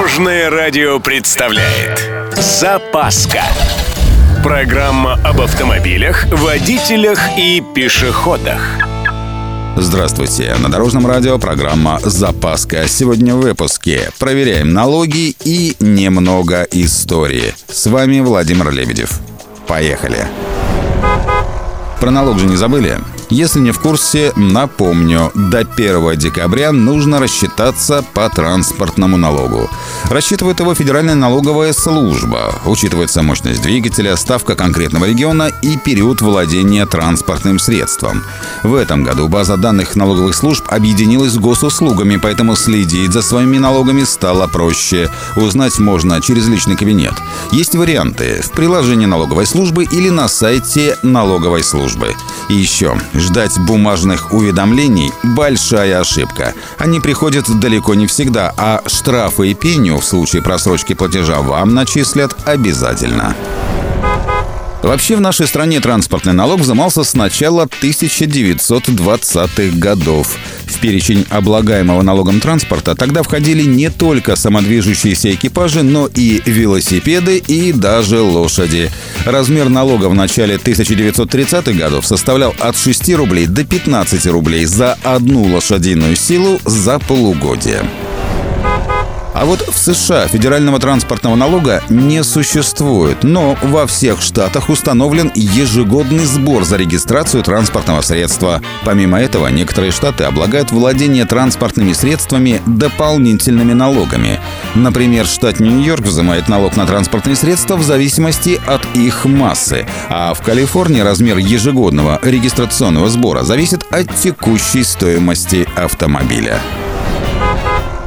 Дорожное радио представляет Запаска Программа об автомобилях, водителях и пешеходах Здравствуйте! На Дорожном радио программа «Запаска». Сегодня в выпуске проверяем налоги и немного истории. С вами Владимир Лебедев. Поехали! Про налог же не забыли? Если не в курсе, напомню, до 1 декабря нужно рассчитаться по транспортному налогу. Рассчитывает его Федеральная налоговая служба. Учитывается мощность двигателя, ставка конкретного региона и период владения транспортным средством. В этом году база данных налоговых служб объединилась с госуслугами, поэтому следить за своими налогами стало проще. Узнать можно через личный кабинет. Есть варианты в приложении налоговой службы или на сайте налоговой службы. И еще, ждать бумажных уведомлений – большая ошибка. Они приходят далеко не всегда, а штрафы и пеню в случае просрочки платежа вам начислят обязательно. Вообще в нашей стране транспортный налог взымался с начала 1920-х годов. В перечень облагаемого налогом транспорта тогда входили не только самодвижущиеся экипажи, но и велосипеды и даже лошади. Размер налога в начале 1930-х годов составлял от 6 рублей до 15 рублей за одну лошадиную силу за полугодие. А вот в США федерального транспортного налога не существует, но во всех штатах установлен ежегодный сбор за регистрацию транспортного средства. Помимо этого, некоторые штаты облагают владение транспортными средствами дополнительными налогами. Например, штат Нью-Йорк взимает налог на транспортные средства в зависимости от их массы, а в Калифорнии размер ежегодного регистрационного сбора зависит от текущей стоимости автомобиля.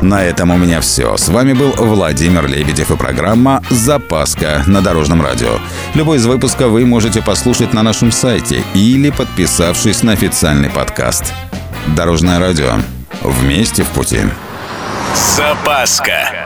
На этом у меня все. С вами был Владимир Лебедев и программа «Запаска» на Дорожном радио. Любой из выпусков вы можете послушать на нашем сайте или подписавшись на официальный подкаст. Дорожное радио. Вместе в пути. Запаска.